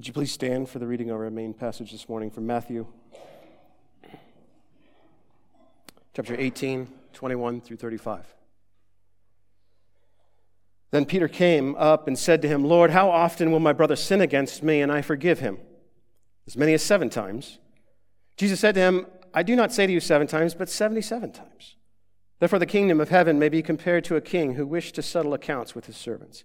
Would you please stand for the reading of our main passage this morning from Matthew chapter 18, 21 through 35. Then Peter came up and said to him, Lord, how often will my brother sin against me and I forgive him? As many as seven times. Jesus said to him, I do not say to you seven times, but 77 times. Therefore, the kingdom of heaven may be compared to a king who wished to settle accounts with his servants.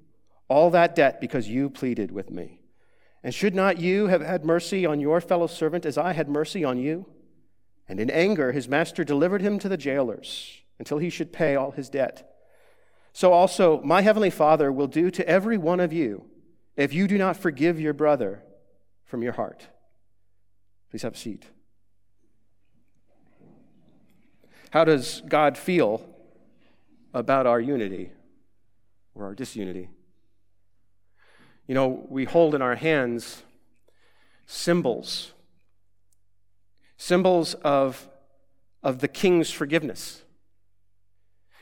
all that debt because you pleaded with me. And should not you have had mercy on your fellow servant as I had mercy on you? And in anger, his master delivered him to the jailers until he should pay all his debt. So also, my heavenly Father will do to every one of you if you do not forgive your brother from your heart. Please have a seat. How does God feel about our unity or our disunity? You know, we hold in our hands symbols, symbols of, of the king's forgiveness.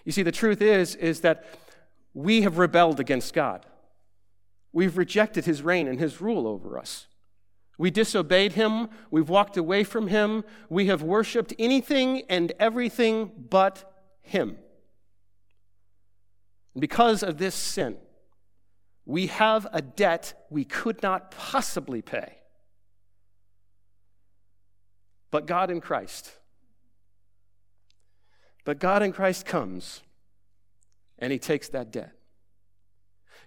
You see, the truth is, is that we have rebelled against God. We've rejected his reign and his rule over us. We disobeyed him. We've walked away from him. We have worshiped anything and everything but him. Because of this sin, we have a debt we could not possibly pay. But God in Christ but God in Christ comes and he takes that debt.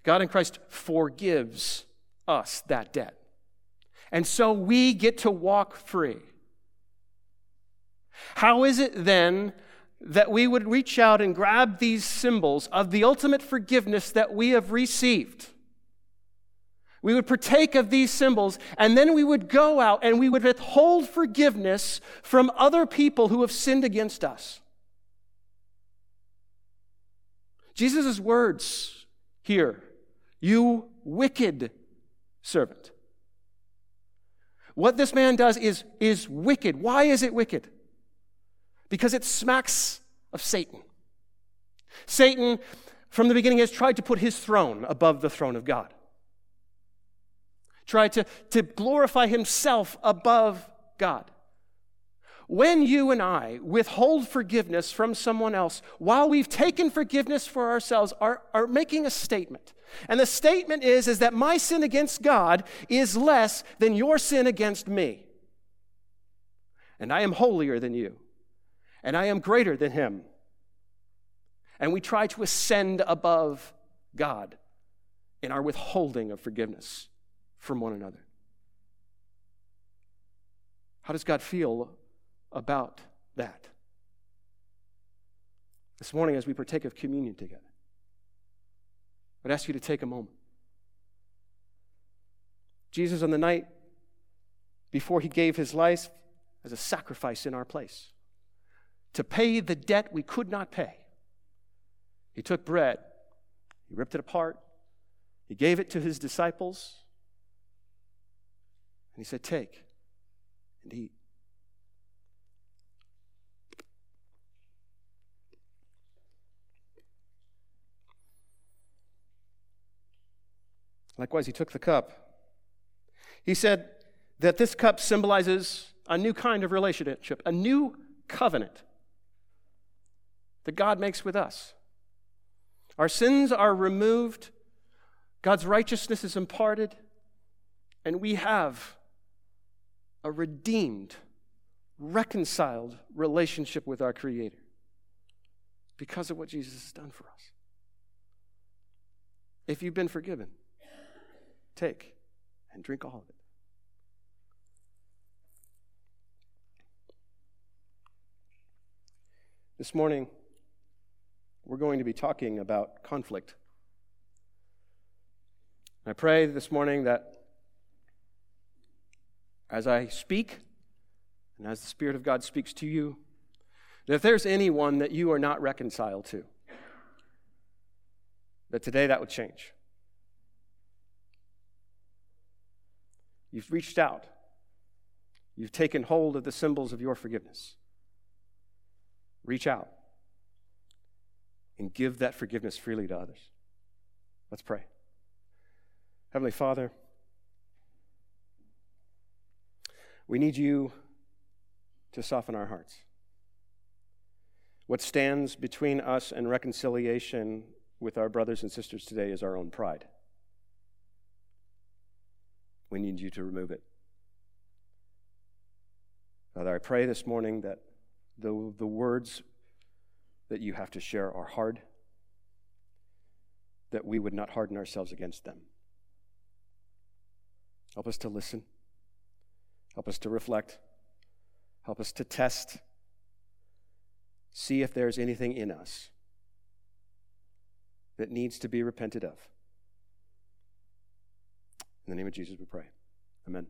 God in Christ forgives us that debt. And so we get to walk free. How is it then that we would reach out and grab these symbols of the ultimate forgiveness that we have received? We would partake of these symbols, and then we would go out and we would withhold forgiveness from other people who have sinned against us. Jesus' words here, you wicked servant. What this man does is, is wicked. Why is it wicked? Because it smacks of Satan. Satan, from the beginning, has tried to put his throne above the throne of God, tried to, to glorify himself above God. When you and I withhold forgiveness from someone else while we've taken forgiveness for ourselves, are, are making a statement. And the statement is, is that my sin against God is less than your sin against me. And I am holier than you. And I am greater than him. And we try to ascend above God in our withholding of forgiveness from one another. How does God feel about that. This morning, as we partake of communion together, I'd ask you to take a moment. Jesus, on the night before he gave his life as a sacrifice in our place, to pay the debt we could not pay, he took bread, he ripped it apart, he gave it to his disciples, and he said, Take and eat. Likewise, he took the cup. He said that this cup symbolizes a new kind of relationship, a new covenant that God makes with us. Our sins are removed, God's righteousness is imparted, and we have a redeemed reconciled relationship with our Creator because of what Jesus has done for us. If you've been forgiven, take and drink all of it. This morning, we're going to be talking about conflict. I pray this morning that as I speak, and as the Spirit of God speaks to you, that if there's anyone that you are not reconciled to, that today that would change. You've reached out. You've taken hold of the symbols of your forgiveness. Reach out and give that forgiveness freely to others. Let's pray. Heavenly Father, we need you to soften our hearts. What stands between us and reconciliation with our brothers and sisters today is our own pride. We need you to remove it. Father, I pray this morning that the, the words that you have to share are hard, that we would not harden ourselves against them. Help us to listen. Help us to reflect. Help us to test. See if there's anything in us that needs to be repented of. In the name of Jesus, we pray. Amen.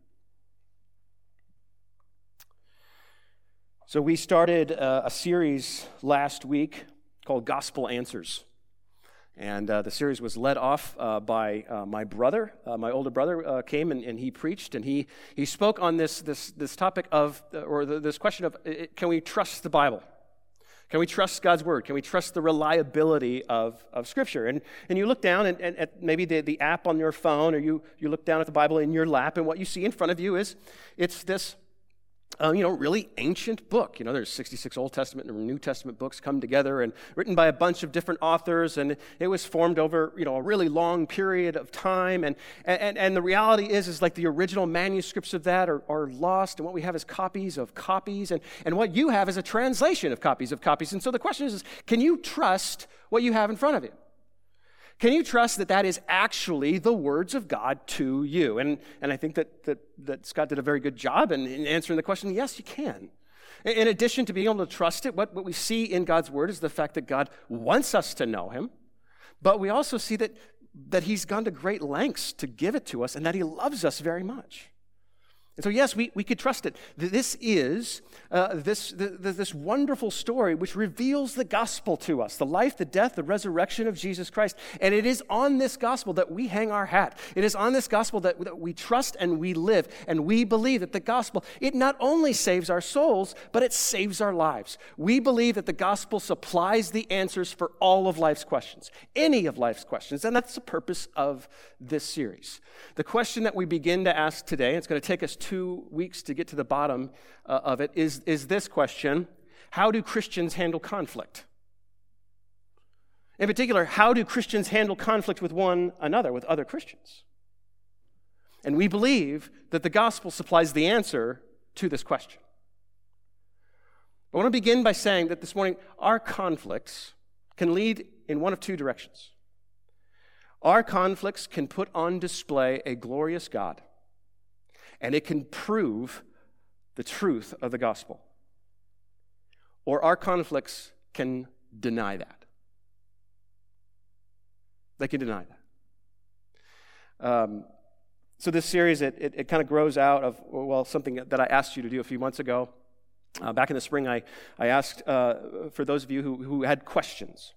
So, we started uh, a series last week called Gospel Answers. And uh, the series was led off uh, by uh, my brother. Uh, my older brother uh, came and, and, he preached, and he, he spoke on this, this, this topic of, or the, this question of can we trust the Bible? Can we trust God's word? Can we trust the reliability of, of Scripture? And, and you look down and, and at maybe the, the app on your phone, or you, you look down at the Bible in your lap, and what you see in front of you is it's this um, you know, really ancient book. You know, there's 66 Old Testament and New Testament books come together and written by a bunch of different authors, and it was formed over, you know, a really long period of time. And, and, and the reality is, is like the original manuscripts of that are, are lost, and what we have is copies of copies, and, and what you have is a translation of copies of copies. And so the question is, is can you trust what you have in front of you? Can you trust that that is actually the words of God to you? And, and I think that, that, that Scott did a very good job in, in answering the question yes, you can. In addition to being able to trust it, what, what we see in God's word is the fact that God wants us to know him, but we also see that, that he's gone to great lengths to give it to us and that he loves us very much. And so, yes, we, we could trust it. This is uh, this, the, this wonderful story which reveals the gospel to us the life, the death, the resurrection of Jesus Christ. And it is on this gospel that we hang our hat. It is on this gospel that, that we trust and we live. And we believe that the gospel, it not only saves our souls, but it saves our lives. We believe that the gospel supplies the answers for all of life's questions, any of life's questions. And that's the purpose of this series. The question that we begin to ask today, it's going to take us two weeks to get to the bottom uh, of it, is, is this question How do Christians handle conflict? In particular, how do Christians handle conflict with one another, with other Christians? And we believe that the gospel supplies the answer to this question. I want to begin by saying that this morning, our conflicts can lead in one of two directions. Our conflicts can put on display a glorious God, and it can prove the truth of the gospel. Or our conflicts can deny that. They can deny that. Um, so this series, it, it, it kind of grows out of, well, something that I asked you to do a few months ago. Uh, back in the spring, I, I asked uh, for those of you who, who had questions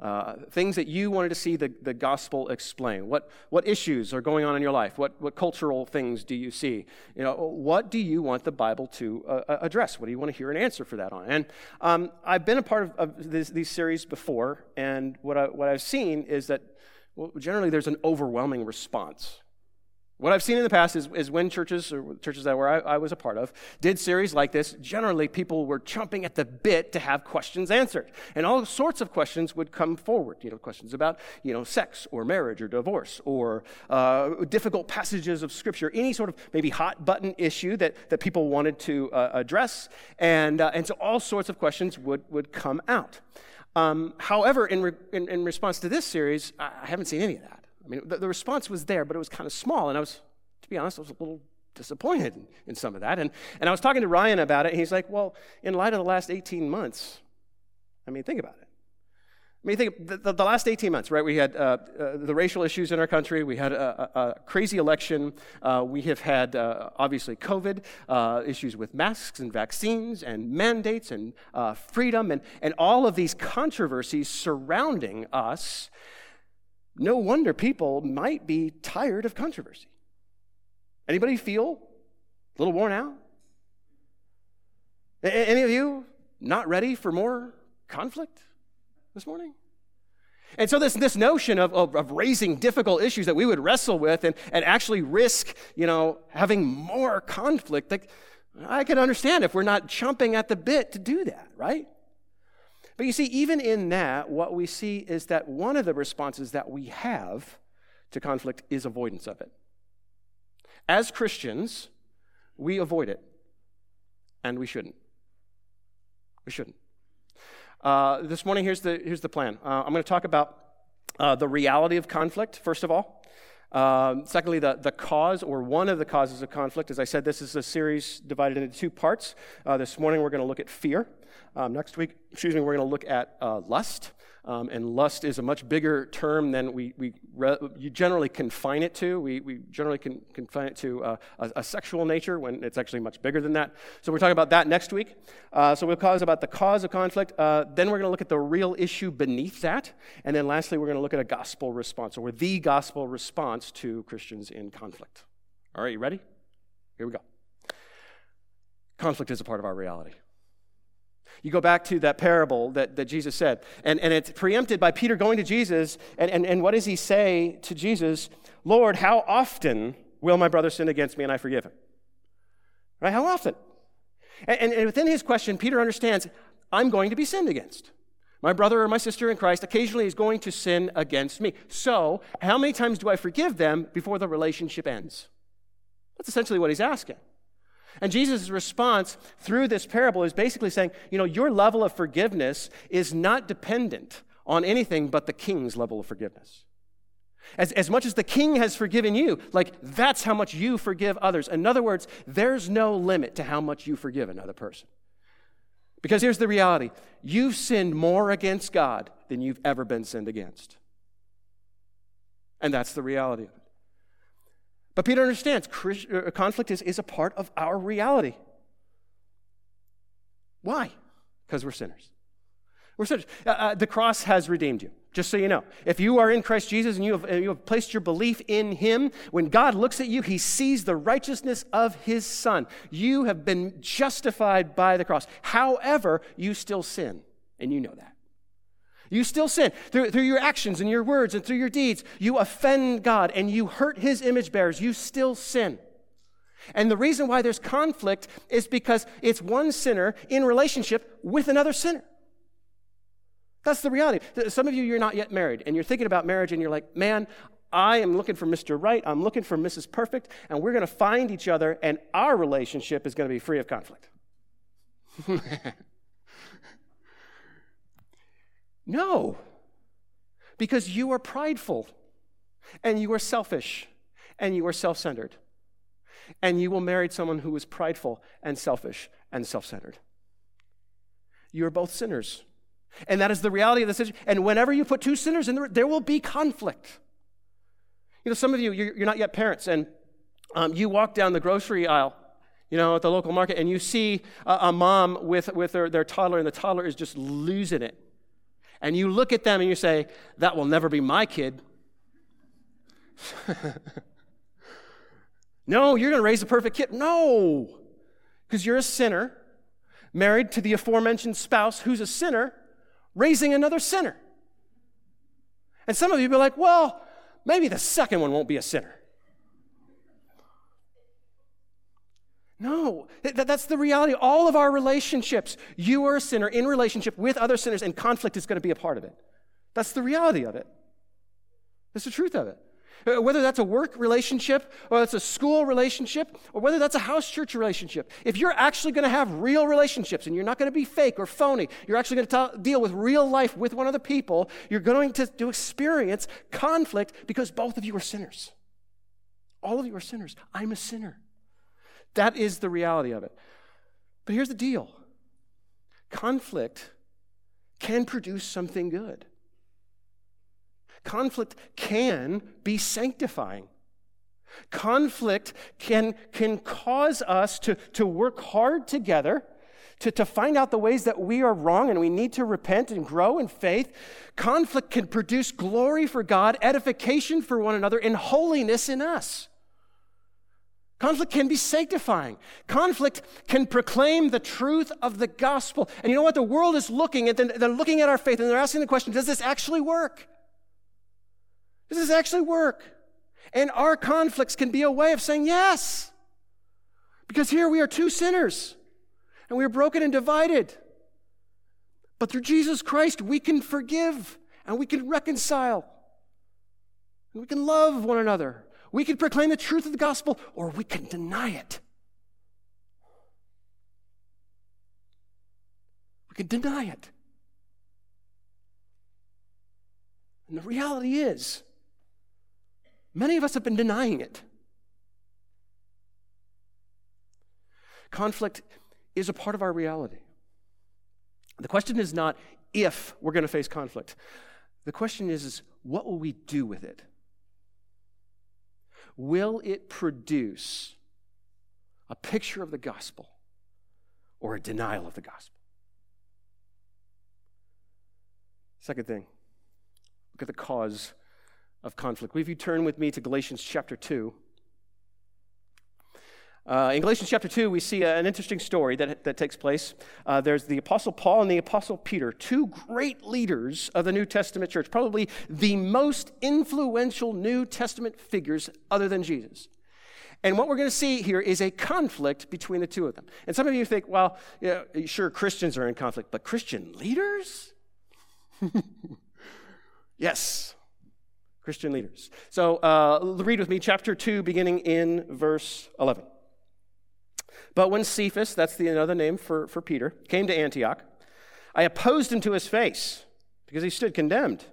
uh, things that you wanted to see the, the gospel explain. What, what issues are going on in your life? What, what cultural things do you see? You know, what do you want the Bible to uh, uh address? What do you want to hear an answer for that on? And um, I've been a part of, of this, these series before, and what, I, what I've seen is that well, generally there's an overwhelming response What I've seen in the past is, is when churches, or churches that were I, I, was a part of, did series like this, generally people were chomping at the bit to have questions answered. And all sorts of questions would come forward. You know, questions about, you know, sex or marriage or divorce or uh, difficult passages of Scripture, any sort of maybe hot button issue that, that people wanted to uh, address. And, uh, and so all sorts of questions would, would come out. Um, however, in, re- in, in response to this series, I haven't seen any of that. I mean, the, the, response was there, but it was kind of small. And I was, to be honest, I was a little disappointed in, in some of that. And, and I was talking to Ryan about it, and he's like, well, in light of the last 18 months, I mean, think about it. I mean, think the, the, the last 18 months, right? We had uh, uh, the racial issues in our country. We had a, a, a crazy election. Uh, we have had, uh, obviously, COVID, uh, issues with masks and vaccines and mandates and uh, freedom and, and all of these controversies surrounding us no wonder people might be tired of controversy. Anybody feel a little worn out? Any of you not ready for more conflict this morning? And so this, this notion of, of, of, raising difficult issues that we would wrestle with and, and actually risk, you know, having more conflict, like, I can understand if we're not chomping at the bit to do that, right? But you see, even in that, what we see is that one of the responses that we have to conflict is avoidance of it. As Christians, we avoid it, and we shouldn't. We shouldn't. Uh, this morning, here's the, here's the plan. Uh, I'm going to talk about uh, the reality of conflict, first of all. Um, secondly, the, the cause or one of the causes of conflict. As I said, this is a series divided into two parts. Uh, this morning, we're going to look at fear. Um, next week, excuse me, we're going to look at uh, lust. Um, and lust is a much bigger term than we, we re- you generally confine it to. We, we generally confine it to uh, a, a, sexual nature when it's actually much bigger than that. So we're talking about that next week. Uh, so we'll cause about the cause of conflict. Uh, then we're going to look at the real issue beneath that. And then lastly, we're going to look at a gospel response, or the gospel response to Christians in conflict. All right, you ready? Here we go. Conflict is a part of our reality. You go back to that parable that, that Jesus said, and, and it's preempted by Peter going to Jesus. And, and, and what does he say to Jesus? Lord, how often will my brother sin against me and I forgive him? Right? How often? And, and, and within his question, Peter understands I'm going to be sinned against. My brother or my sister in Christ occasionally is going to sin against me. So, how many times do I forgive them before the relationship ends? That's essentially what he's asking. And Jesus' response through this parable is basically saying, you know, your level of forgiveness is not dependent on anything but the king's level of forgiveness. As, as much as the king has forgiven you, like that's how much you forgive others. In other words, there's no limit to how much you forgive another person. Because here's the reality you've sinned more against God than you've ever been sinned against. And that's the reality of it. But Peter understands uh, conflict is, is a part of our reality. Why? Because we're sinners. We're sinners. Uh, uh, the cross has redeemed you, just so you know. If you are in Christ Jesus and you have, you have placed your belief in Him, when God looks at you, He sees the righteousness of His Son. You have been justified by the cross. However, you still sin, and you know that. You still sin. Through, through your actions and your words and through your deeds, you offend God and you hurt his image bearers. You still sin. And the reason why there's conflict is because it's one sinner in relationship with another sinner. That's the reality. Some of you, you're not yet married, and you're thinking about marriage, and you're like, man, I am looking for Mr. Right, I'm looking for Mrs. Perfect, and we're going to find each other, and our relationship is going to be free of conflict. No, because you are prideful and you are selfish and you are self centered. And you will marry someone who is prideful and selfish and self centered. You are both sinners. And that is the reality of the situation. And whenever you put two sinners in there, there will be conflict. You know, some of you, you're, not yet parents, and um, you walk down the grocery aisle, you know, at the local market, and you see a, a mom with, with their, their toddler, and the toddler is just losing it and you look at them and you say, That will never be my kid. no, you're going to raise a perfect kid. No, because you're a sinner, married to the aforementioned spouse who's a sinner, raising another sinner. And some of you be like, Well, maybe the second one won't be a sinner. No, that's the reality. All of our relationships, you are a sinner in relationship with other sinners, and conflict is going to be a part of it. That's the reality of it. That's the truth of it. Uh, whether that's a work relationship, or that's a school relationship, or whether that's a house church relationship, if you're actually going to have real relationships and you're not going to be fake or phony, you're actually going to deal with real life with one other people, you're going to, to experience conflict because both of you are sinners. All of you are sinners. I'm a sinner. That is the reality of it. But here's the deal conflict can produce something good. Conflict can be sanctifying. Conflict can, can cause us to, to work hard together, to, to find out the ways that we are wrong and we need to repent and grow in faith. Conflict can produce glory for God, edification for one another, and holiness in us. Conflict can be sanctifying. Conflict can proclaim the truth of the gospel. And you know what? The world is looking at, they're looking at our faith and they're asking the question, does this actually work? Does this actually work? And our conflicts can be a way of saying yes. Because here we are two sinners and we are broken and divided. But through Jesus Christ, we can forgive and we can reconcile and we can love one another we can proclaim the truth of the gospel or we can deny it. We can deny it. And the reality is, many of us have been denying it. Conflict is a part of our reality. The question is not if we're going to face conflict. The question is, is what will we do with it? Will it produce a picture of the gospel or a denial of the gospel? Second thing, look at the cause of conflict. Will you turn with me to Galatians chapter 2? Uh, in Galatians chapter 2, we see an interesting story that, that takes place. Uh, there's the Apostle Paul and the Apostle Peter, two great leaders of the New Testament church, probably the most influential New Testament figures other than Jesus. And what we're going to see here is a conflict between the two of them. And some of you think, well, yeah, sure, Christians are in conflict, but Christian leaders? yes, Christian leaders. So uh, read with me chapter 2, beginning in verse 11. But when Cephas, that's the another name for, for Peter, came to Antioch, I opposed him to his face because he stood condemned.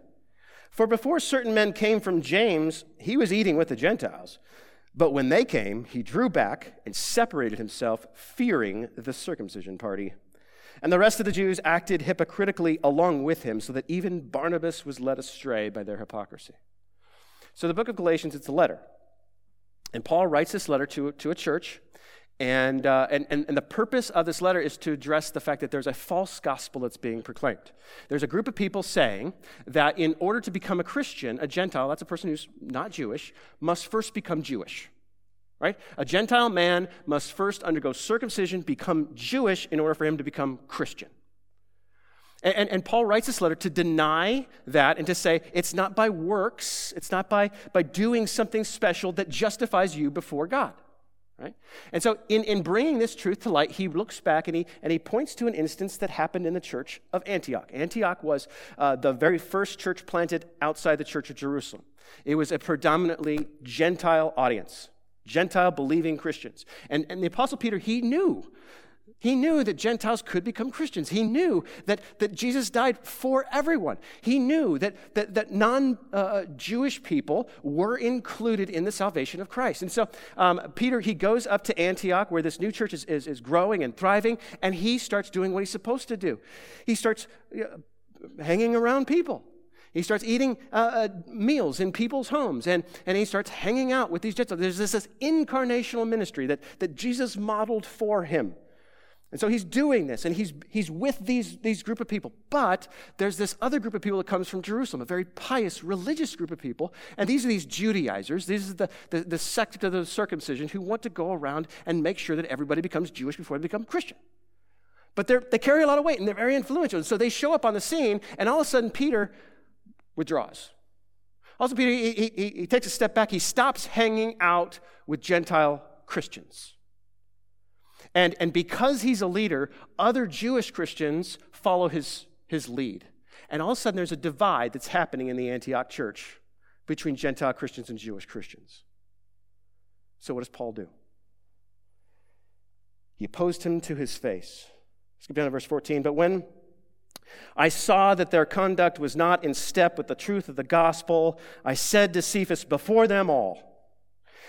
For before certain men came from James, he was eating with the Gentiles. But when they came, he drew back and separated himself, fearing the circumcision party. And the rest of the Jews acted hypocritically along with him, so that even Barnabas was led astray by their hypocrisy. So, the book of Galatians, it's a letter. And Paul writes this letter to, to a church and, uh, and, and, and, the purpose of this letter is to address the fact that there's a false gospel that's being proclaimed. There's a group of people saying that in order to become a Christian, a Gentile, that's a person who's not Jewish, must first become Jewish. Right? A Gentile man must first undergo circumcision, become Jewish in order for him to become Christian. And, and, and, Paul writes this letter to deny that and to say it's not by works, it's not by, by doing something special that justifies you before God. Right? And so, in, in bringing this truth to light, he looks back and he, and he points to an instance that happened in the church of Antioch. Antioch was uh, the very first church planted outside the church of Jerusalem. It was a predominantly Gentile audience, Gentile believing Christians. And, and the Apostle Peter, he knew he knew that Gentiles could become Christians. He knew that, that Jesus died for everyone. He knew that, that, that non uh, Jewish people were included in the salvation of Christ. And so um, Peter, he goes up to Antioch where this new church is, is, is growing and thriving, and he starts doing what he's supposed to do. He starts uh, hanging around people. He starts eating uh, uh, meals in people's homes and, and he starts hanging out with these Gentiles. There's this, this incarnational ministry that, that Jesus modeled for him. And so he's doing this, and he's, he's with these, these group of people. But there's this other group of people that comes from Jerusalem, a very pious, religious group of people. And these are these Judaizers. These are the, the, the sect of the circumcision who want to go around and make sure that everybody becomes Jewish before they become Christian. But they carry a lot of weight, and they're very influential. And so they show up on the scene, and all of a sudden, Peter withdraws. Also, Peter, he, he, he takes a step back. He stops hanging out with Gentile Christians. And, and because he's a leader, other Jewish Christians follow his, his lead. And all of a sudden, there's a divide that's happening in the Antioch church between Gentile Christians and Jewish Christians. So, what does Paul do? He opposed him to his face. Skip down to verse 14. But when I saw that their conduct was not in step with the truth of the gospel, I said to Cephas before them all,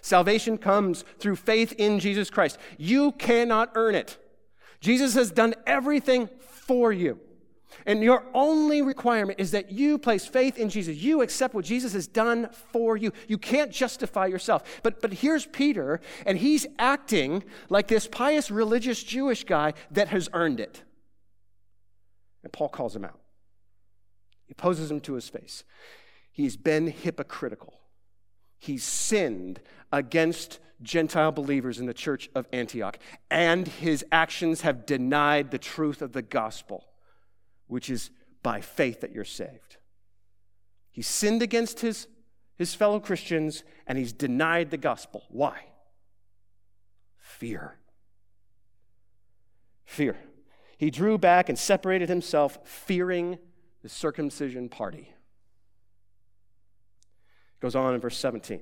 Salvation comes through faith in Jesus Christ. You cannot earn it. Jesus has done everything for you. And your only requirement is that you place faith in Jesus. You accept what Jesus has done for you. You can't justify yourself. But, but here's Peter, and he's acting like this pious religious Jewish guy that has earned it. And Paul calls him out. He poses him to his face. He's been hypocritical. He's sinned against Gentile believers in the church of Antioch, and his actions have denied the truth of the gospel which is by faith that you're saved. He sinned against his, his fellow Christians and he's denied the gospel. Why? Fear. Fear. He drew back and separated himself, fearing the circumcision party. Goes on in verse 17.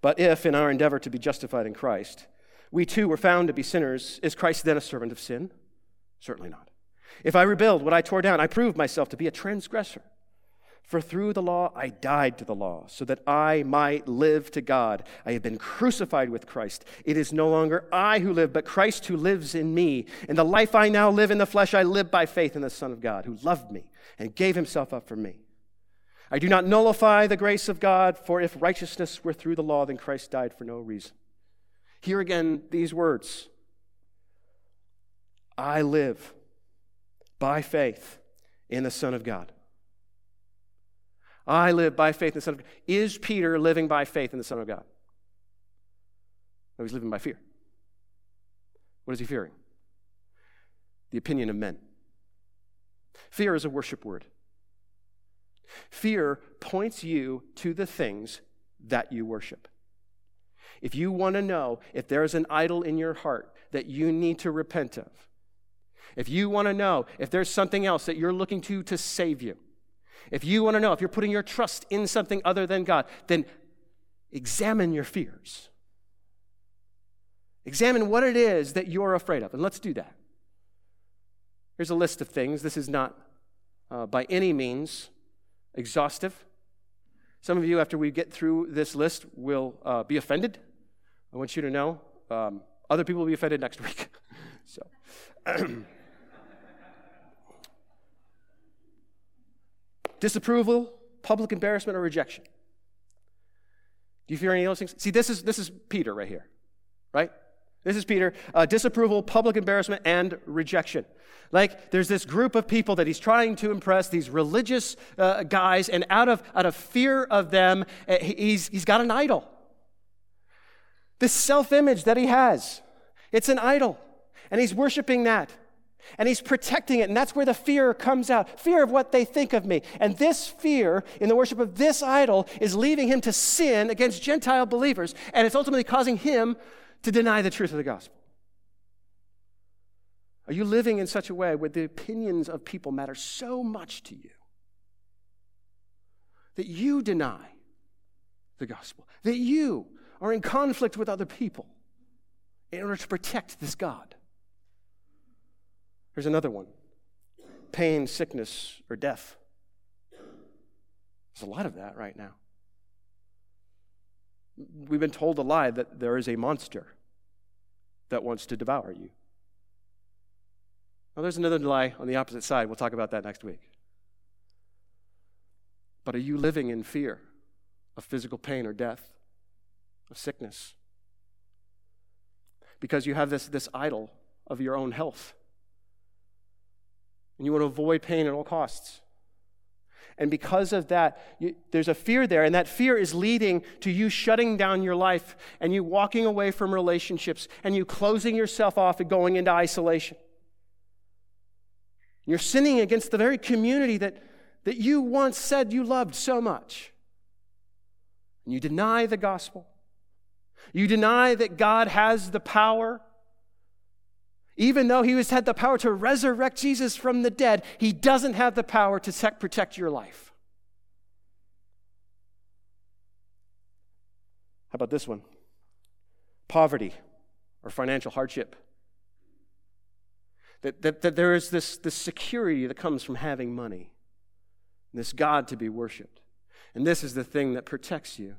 But if, in our endeavor to be justified in Christ, we too were found to be sinners, is Christ then a servant of sin? Certainly not. If I rebuild what I tore down, I prove myself to be a transgressor. For through the law I died to the law, so that I might live to God. I have been crucified with Christ. It is no longer I who live, but Christ who lives in me. In the life I now live in the flesh, I live by faith in the Son of God, who loved me and gave himself up for me. I do not nullify the grace of God, for if righteousness were through the law, then Christ died for no reason. Here again, these words I live by faith in the Son of God. I live by faith in the Son of God. Is Peter living by faith in the Son of God? No, he's living by fear. What is he fearing? The opinion of men. Fear is a worship word. Fear points you to the things that you worship. If you want to know if there is an idol in your heart that you need to repent of, if you want to know if there's something else that you're looking to to save you, if you want to know if you're putting your trust in something other than God, then examine your fears. Examine what it is that you're afraid of, and let's do that. Here's a list of things. This is not uh, by any means exhaustive. Some of you, after we get through this list, will uh, be offended. I want you to know um, other people will be offended next week. so. disapproval, public embarrassment, or rejection. Do you fear any of those things? See, this is, this is Peter right here, right? This is Peter. Uh, disapproval, public embarrassment, and rejection. Like, there's this group of people that he's trying to impress, these religious uh, guys, and out of, out of fear of them, uh, he's, he's got an idol. This self image that he has, it's an idol, and he's worshiping that. And he's protecting it, and that's where the fear comes out fear of what they think of me. And this fear in the worship of this idol is leading him to sin against Gentile believers, and it's ultimately causing him to deny the truth of the gospel. Are you living in such a way where the opinions of people matter so much to you that you deny the gospel, that you are in conflict with other people in order to protect this God? Here's another one pain, sickness, or death. There's a lot of that right now. We've been told a lie that there is a monster that wants to devour you. Now, there's another lie on the opposite side. We'll talk about that next week. But are you living in fear of physical pain or death, of sickness? Because you have this, this idol of your own health. And you want to avoid pain at all costs. And because of that, you, there's a fear there, and that fear is leading to you shutting down your life and you walking away from relationships and you closing yourself off and going into isolation. You're sinning against the very community that, that you once said you loved so much. And you deny the gospel. You deny that God has the power even though he has had the power to resurrect Jesus from the dead, he doesn't have the power to protect your life. How about this one? Poverty or financial hardship. That, that, that there is this, this security that comes from having money, this God to be worshiped. And this is the thing that protects you.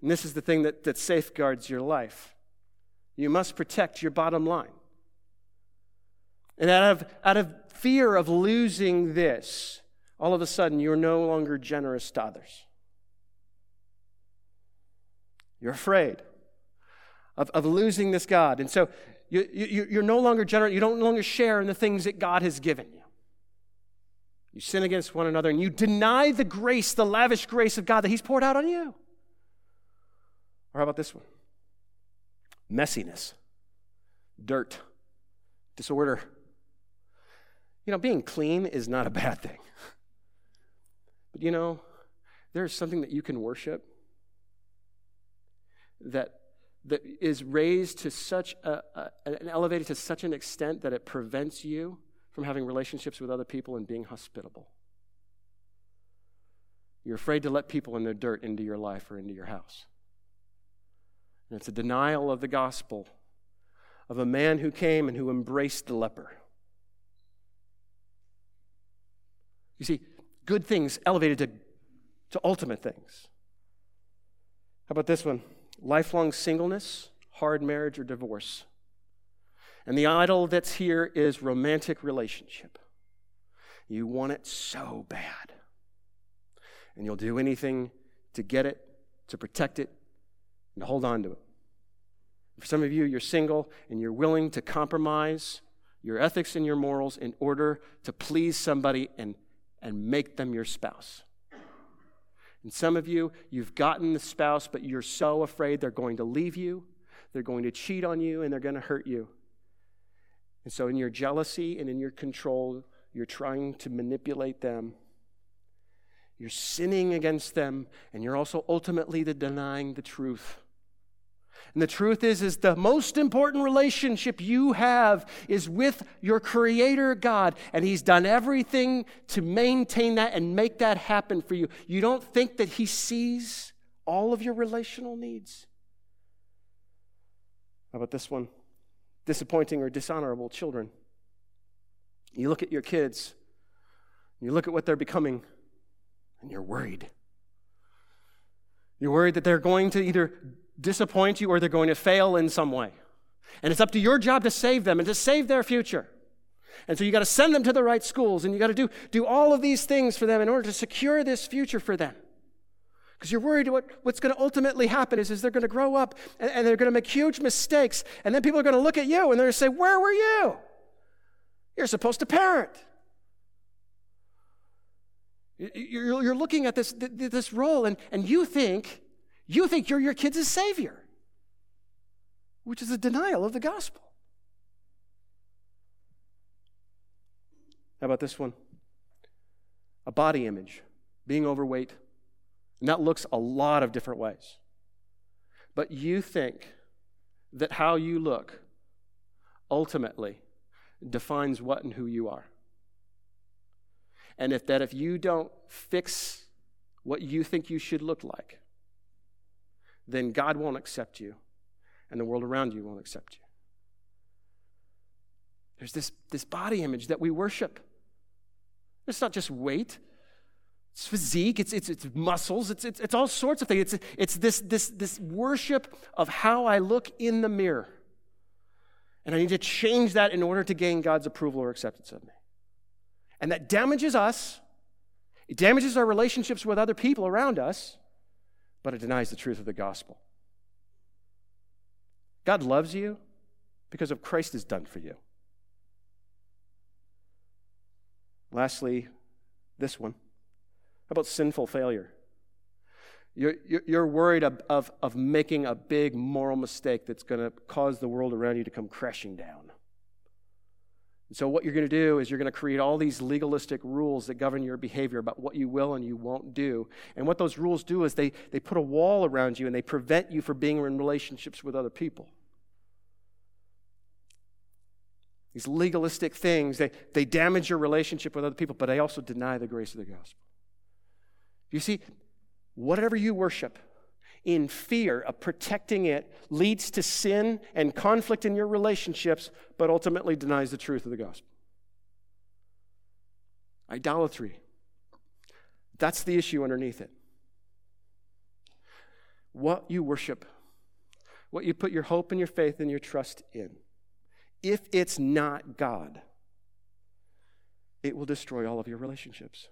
And this is the thing that, that safeguards your life. You must protect your bottom line. And out of, out of fear of losing this, all of a sudden you're no longer generous to others. You're afraid of, of losing this God. And so you, you, you're no longer generous, you don't no longer share in the things that God has given you. You sin against one another and you deny the grace, the lavish grace of God that He's poured out on you. Or how about this one? Messiness, dirt, disorder, you know, being clean is not a bad thing. But you know, there's something that you can worship that that is raised to such a, a, and elevated to such an extent that it prevents you from having relationships with other people and being hospitable. You're afraid to let people in their dirt into your life or into your house. And it's a denial of the gospel of a man who came and who embraced the leper. You see, good things elevated to, to ultimate things. How about this one? Lifelong singleness, hard marriage, or divorce. And the idol that's here is romantic relationship. You want it so bad. And you'll do anything to get it, to protect it, and to hold on to it. For some of you, you're single and you're willing to compromise your ethics and your morals in order to please somebody and and make them your spouse. And some of you, you've gotten the spouse, but you're so afraid they're going to leave you, they're going to cheat on you, and they're going to hurt you. And so, in your jealousy and in your control, you're trying to manipulate them. You're sinning against them, and you're also ultimately denying the truth. And the truth is is the most important relationship you have is with your creator God and he's done everything to maintain that and make that happen for you. You don't think that he sees all of your relational needs? How about this one? Disappointing or dishonorable children. You look at your kids, you look at what they're becoming, and you're worried. You're worried that they're going to either disappoint you or they're going to fail in some way. And it's up to your job to save them and to save their future. And so you got to send them to the right schools and you got to do, do all of these things for them in order to secure this future for them. Because you're worried what, what's going to ultimately happen is, is they're going to grow up and, and they're going to make huge mistakes. And then people are going to look at you and they're going to say, Where were you? You're supposed to parent. You're, you're looking at this, this role and, and you think you think you're your kids' savior, which is a denial of the gospel. How about this one? A body image, being overweight. And that looks a lot of different ways. But you think that how you look ultimately defines what and who you are. And if that if you don't fix what you think you should look like, then God won't accept you, and the world around you won't accept you. There's this, this body image that we worship. It's not just weight, it's physique, it's, it's, it's muscles, it's, it's, it's all sorts of things. It's, it's this, this, this worship of how I look in the mirror. And I need to change that in order to gain God's approval or acceptance of me. And that damages us, it damages our relationships with other people around us, but it denies the truth of the gospel. God loves you because of Christ has done for you. Lastly, this one. How about sinful failure? You're, you're worried of, of, of making a big moral mistake that's going to cause the world around you to come crashing down. And so, what you're going to do is you're going to create all these legalistic rules that govern your behavior about what you will and you won't do. And what those rules do is they, they put a wall around you and they prevent you from being in relationships with other people. These legalistic things, they, they damage your relationship with other people, but they also deny the grace of the gospel. You see, whatever you worship, in fear of protecting it leads to sin and conflict in your relationships, but ultimately denies the truth of the gospel. Idolatry. That's the issue underneath it. What you worship, what you put your hope and your faith and your trust in, if it's not God, it will destroy all of your relationships.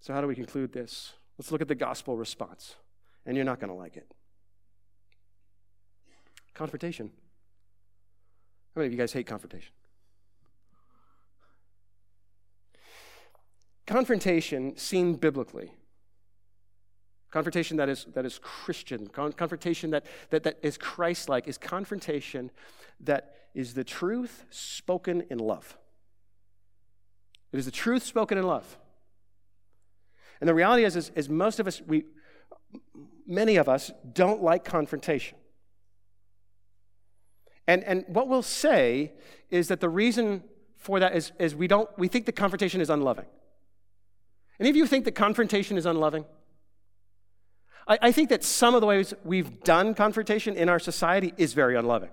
So, how do we conclude this? Let's look at the gospel response, and you're not going to like it. Confrontation. How many of you guys hate confrontation? Confrontation, seen biblically, confrontation that is, that is Christian, confrontation that, that, that is Christ like, is confrontation that is the truth spoken in love. It is the truth spoken in love. And the reality is, is, is most of us, we, many of us, don't like confrontation. And, and what we'll say is that the reason for that is, is we, don't, we think that confrontation is unloving. Any of you think that confrontation is unloving? I, I think that some of the ways we've done confrontation in our society is very unloving.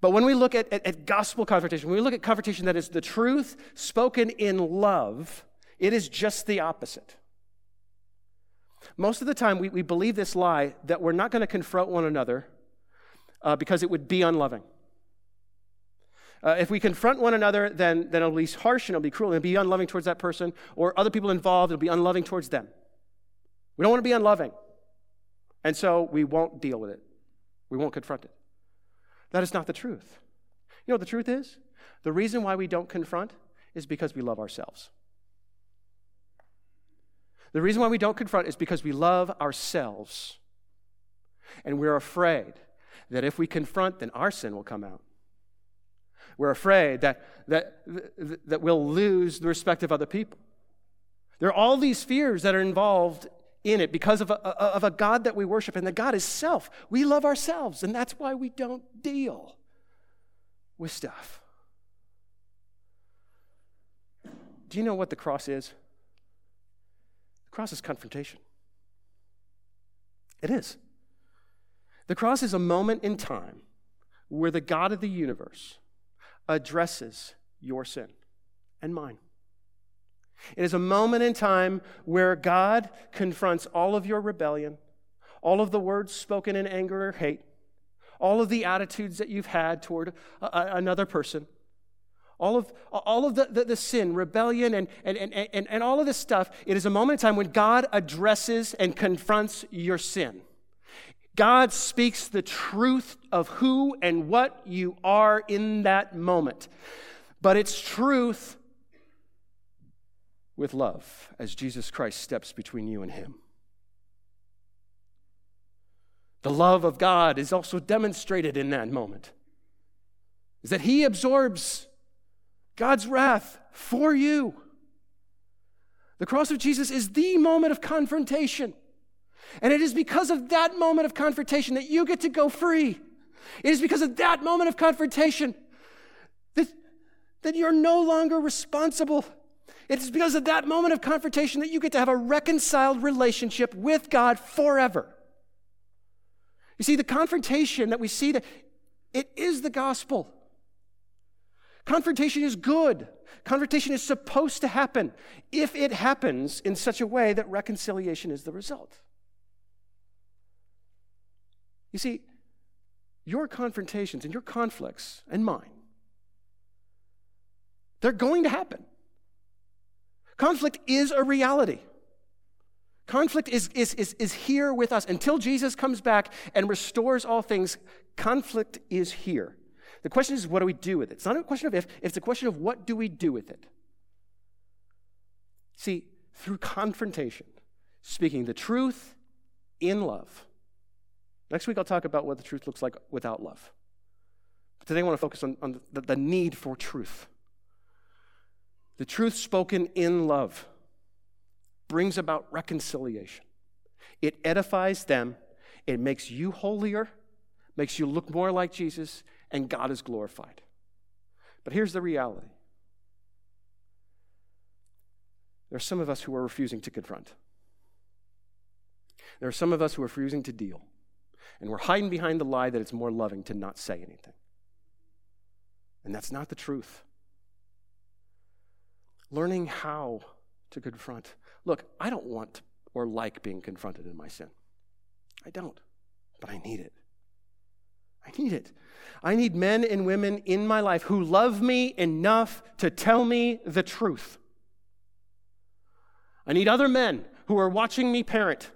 But when we look at, at, at, gospel confrontation, when we look at confrontation that is the truth spoken in love, it is just the opposite. Most of the time, we, we believe this lie that we're not going to confront one another uh, because it would be unloving. Uh, if we confront one another, then, then it'll be harsh and it'll be cruel and it'll be unloving towards that person or other people involved, it'll be unloving towards them. We don't want to be unloving. And so we won't deal with it, we won't confront it. That is not the truth. You know what the truth is? The reason why we don't confront is because we love ourselves. The reason why we don't confront is because we love ourselves. And we're afraid that if we confront, then our sin will come out. We're afraid that, that, that we'll lose the respect of other people. There are all these fears that are involved in it because of a, of a God that we worship, and the God is self. We love ourselves, and that's why we don't deal with stuff. Do you know what the cross is? Cross is confrontation. It is. The cross is a moment in time where the God of the universe addresses your sin and mine. It is a moment in time where God confronts all of your rebellion, all of the words spoken in anger or hate, all of the attitudes that you've had toward a, a, another person, all of, all of the, the, the, sin, rebellion, and, and, and, and all of this stuff, it is a moment in time when God addresses and confronts your sin. God speaks the truth of who and what you are in that moment. But it's truth with love as Jesus Christ steps between you and Him. The love of God is also demonstrated in that moment. Is that He absorbs God's wrath for you. The cross of Jesus is the moment of confrontation. And it is because of that moment of confrontation that you get to go free. It is because of that moment of confrontation that, that you're no longer responsible. It is because of that moment of confrontation that you get to have a reconciled relationship with God forever. You see, the confrontation that we see, that it is the gospel. Confrontation is good. Confrontation is supposed to happen if it happens in such a way that reconciliation is the result. You see, your confrontations and your conflicts and mine, they're going to happen. Conflict is a reality. Conflict is, is, is, is here with us. Until Jesus comes back and restores all things, conflict is here. The question is, what do we do with it? It's not a question of if, it's a question of what do we do with it. See, through confrontation, speaking the truth in love. Next week, I'll talk about what the truth looks like without love. But today, I want to focus on, on the, the need for truth. The truth spoken in love brings about reconciliation. It edifies them, it makes you holier, makes you look more like Jesus, and God is glorified. But here's the reality there are some of us who are refusing to confront. There are some of us who are refusing to deal. And we're hiding behind the lie that it's more loving to not say anything. And that's not the truth. Learning how to confront. Look, I don't want or like being confronted in my sin. I don't, but I need it. I need it. I need men and women in my life who love me enough to tell me the truth. I need other men who are watching me parent.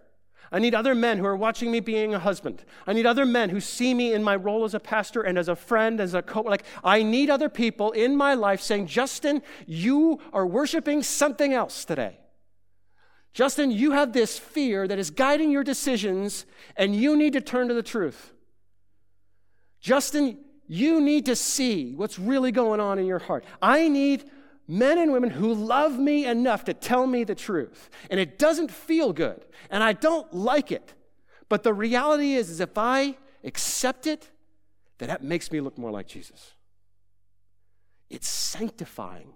I need other men who are watching me being a husband. I need other men who see me in my role as a pastor and as a friend, as a co like I need other people in my life saying, "Justin, you are worshiping something else today." Justin, you have this fear that is guiding your decisions and you need to turn to the truth. Justin, you need to see what's really going on in your heart. I need men and women who love me enough to tell me the truth. And it doesn't feel good, and I don't like it. But the reality is, is if I accept it, that that makes me look more like Jesus. It's sanctifying.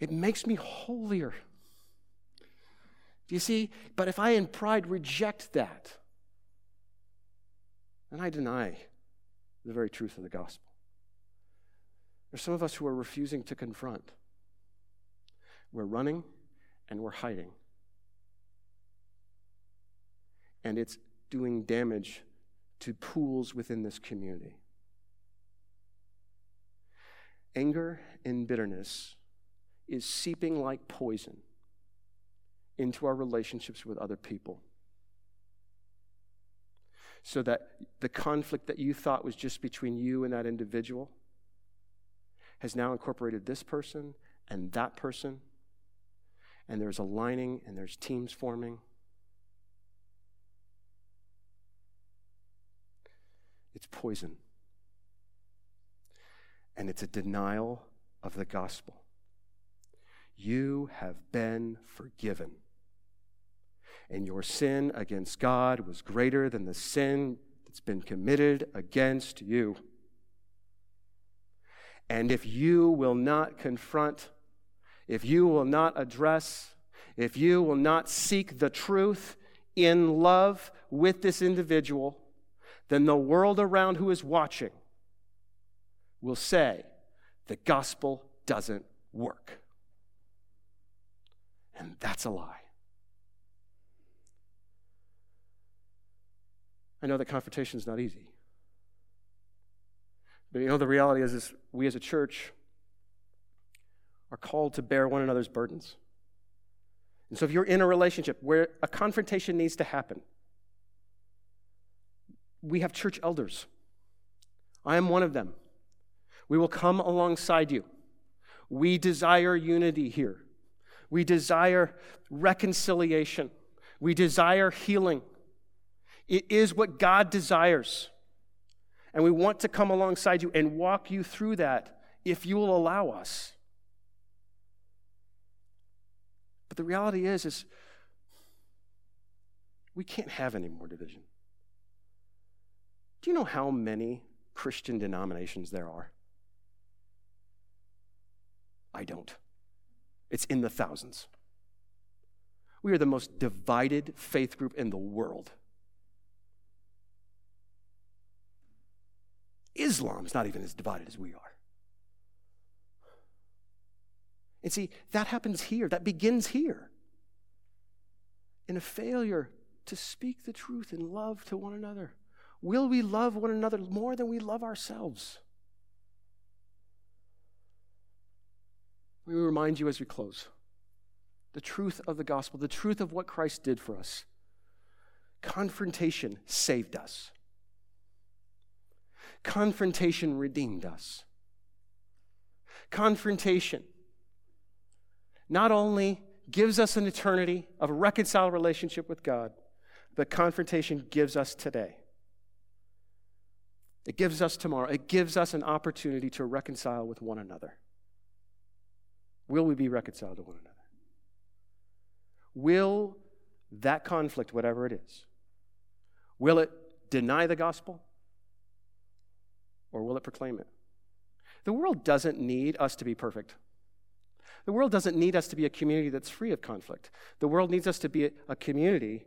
It makes me holier. Do you see? But if I in pride reject that, then I deny the very truth of the gospel. There's some of us who are refusing to confront. We're running and we're hiding. And it's doing damage to pools within this community. Anger and bitterness is seeping like poison into our relationships with other people. So that the conflict that you thought was just between you and that individual has now incorporated this person and that person, and there's aligning and there's teams forming. It's poison. And it's a denial of the gospel. You have been forgiven. And your sin against God was greater than the sin that's been committed against you. And if you will not confront, if you will not address, if you will not seek the truth in love with this individual, then the world around who is watching will say the gospel doesn't work. And that's a lie. I know that confrontation is not easy. But you know, the reality is, is we as a church are called to bear one another's burdens. And so if you're in a relationship where a confrontation needs to happen, we have church elders. I am one of them. We will come alongside you. We desire unity here. We desire reconciliation. We desire healing. It is what God desires. And we want to come alongside you and walk you through that if you will allow us. But the reality is is we can't have any more division. Do you know how many Christian denominations there are? I don't. It's in the thousands. We are the most divided faith group in the world. Islam is not even as divided as we are. And see, that happens here, that begins here. In a failure to speak the truth in love to one another. Will we love one another more than we love ourselves? Me remind you as we close the truth of the gospel, the truth of what Christ did for us. Confrontation saved us. Confrontation redeemed us. Confrontation not only gives us an eternity of a reconciled relationship with God, but confrontation gives us today. It gives us tomorrow. It gives us an opportunity to reconcile with one another. Will we be reconciled to one another? Will that conflict, whatever it is, will it deny the gospel or will it proclaim it? The world doesn't need us to be perfect. The world doesn't need us to be a community that's free of conflict. The world needs us to be a community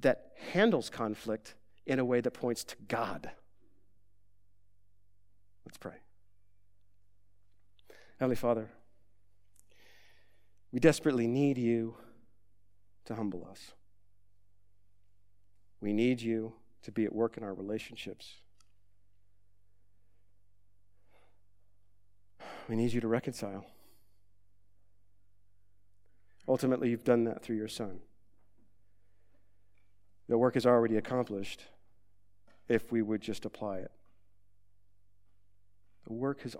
that handles conflict in a way that points to God. Let's pray. Heavenly Father, we desperately need you to humble us. We need you to be at work in our relationships. We need you to reconcile. Ultimately, you've done that through your Son. The work is already accomplished if we would just apply it. The work has